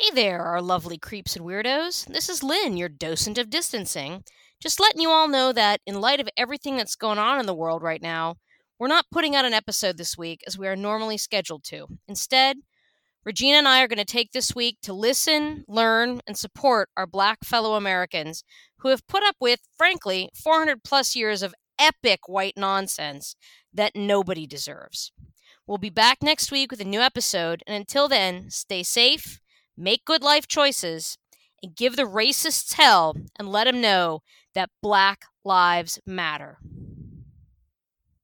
Hey there, our lovely creeps and weirdos. This is Lynn, your docent of distancing. Just letting you all know that, in light of everything that's going on in the world right now, we're not putting out an episode this week as we are normally scheduled to. Instead, Regina and I are going to take this week to listen, learn, and support our black fellow Americans who have put up with, frankly, 400 plus years of epic white nonsense that nobody deserves. We'll be back next week with a new episode, and until then, stay safe make good life choices, and give the racists hell and let them know that Black Lives Matter.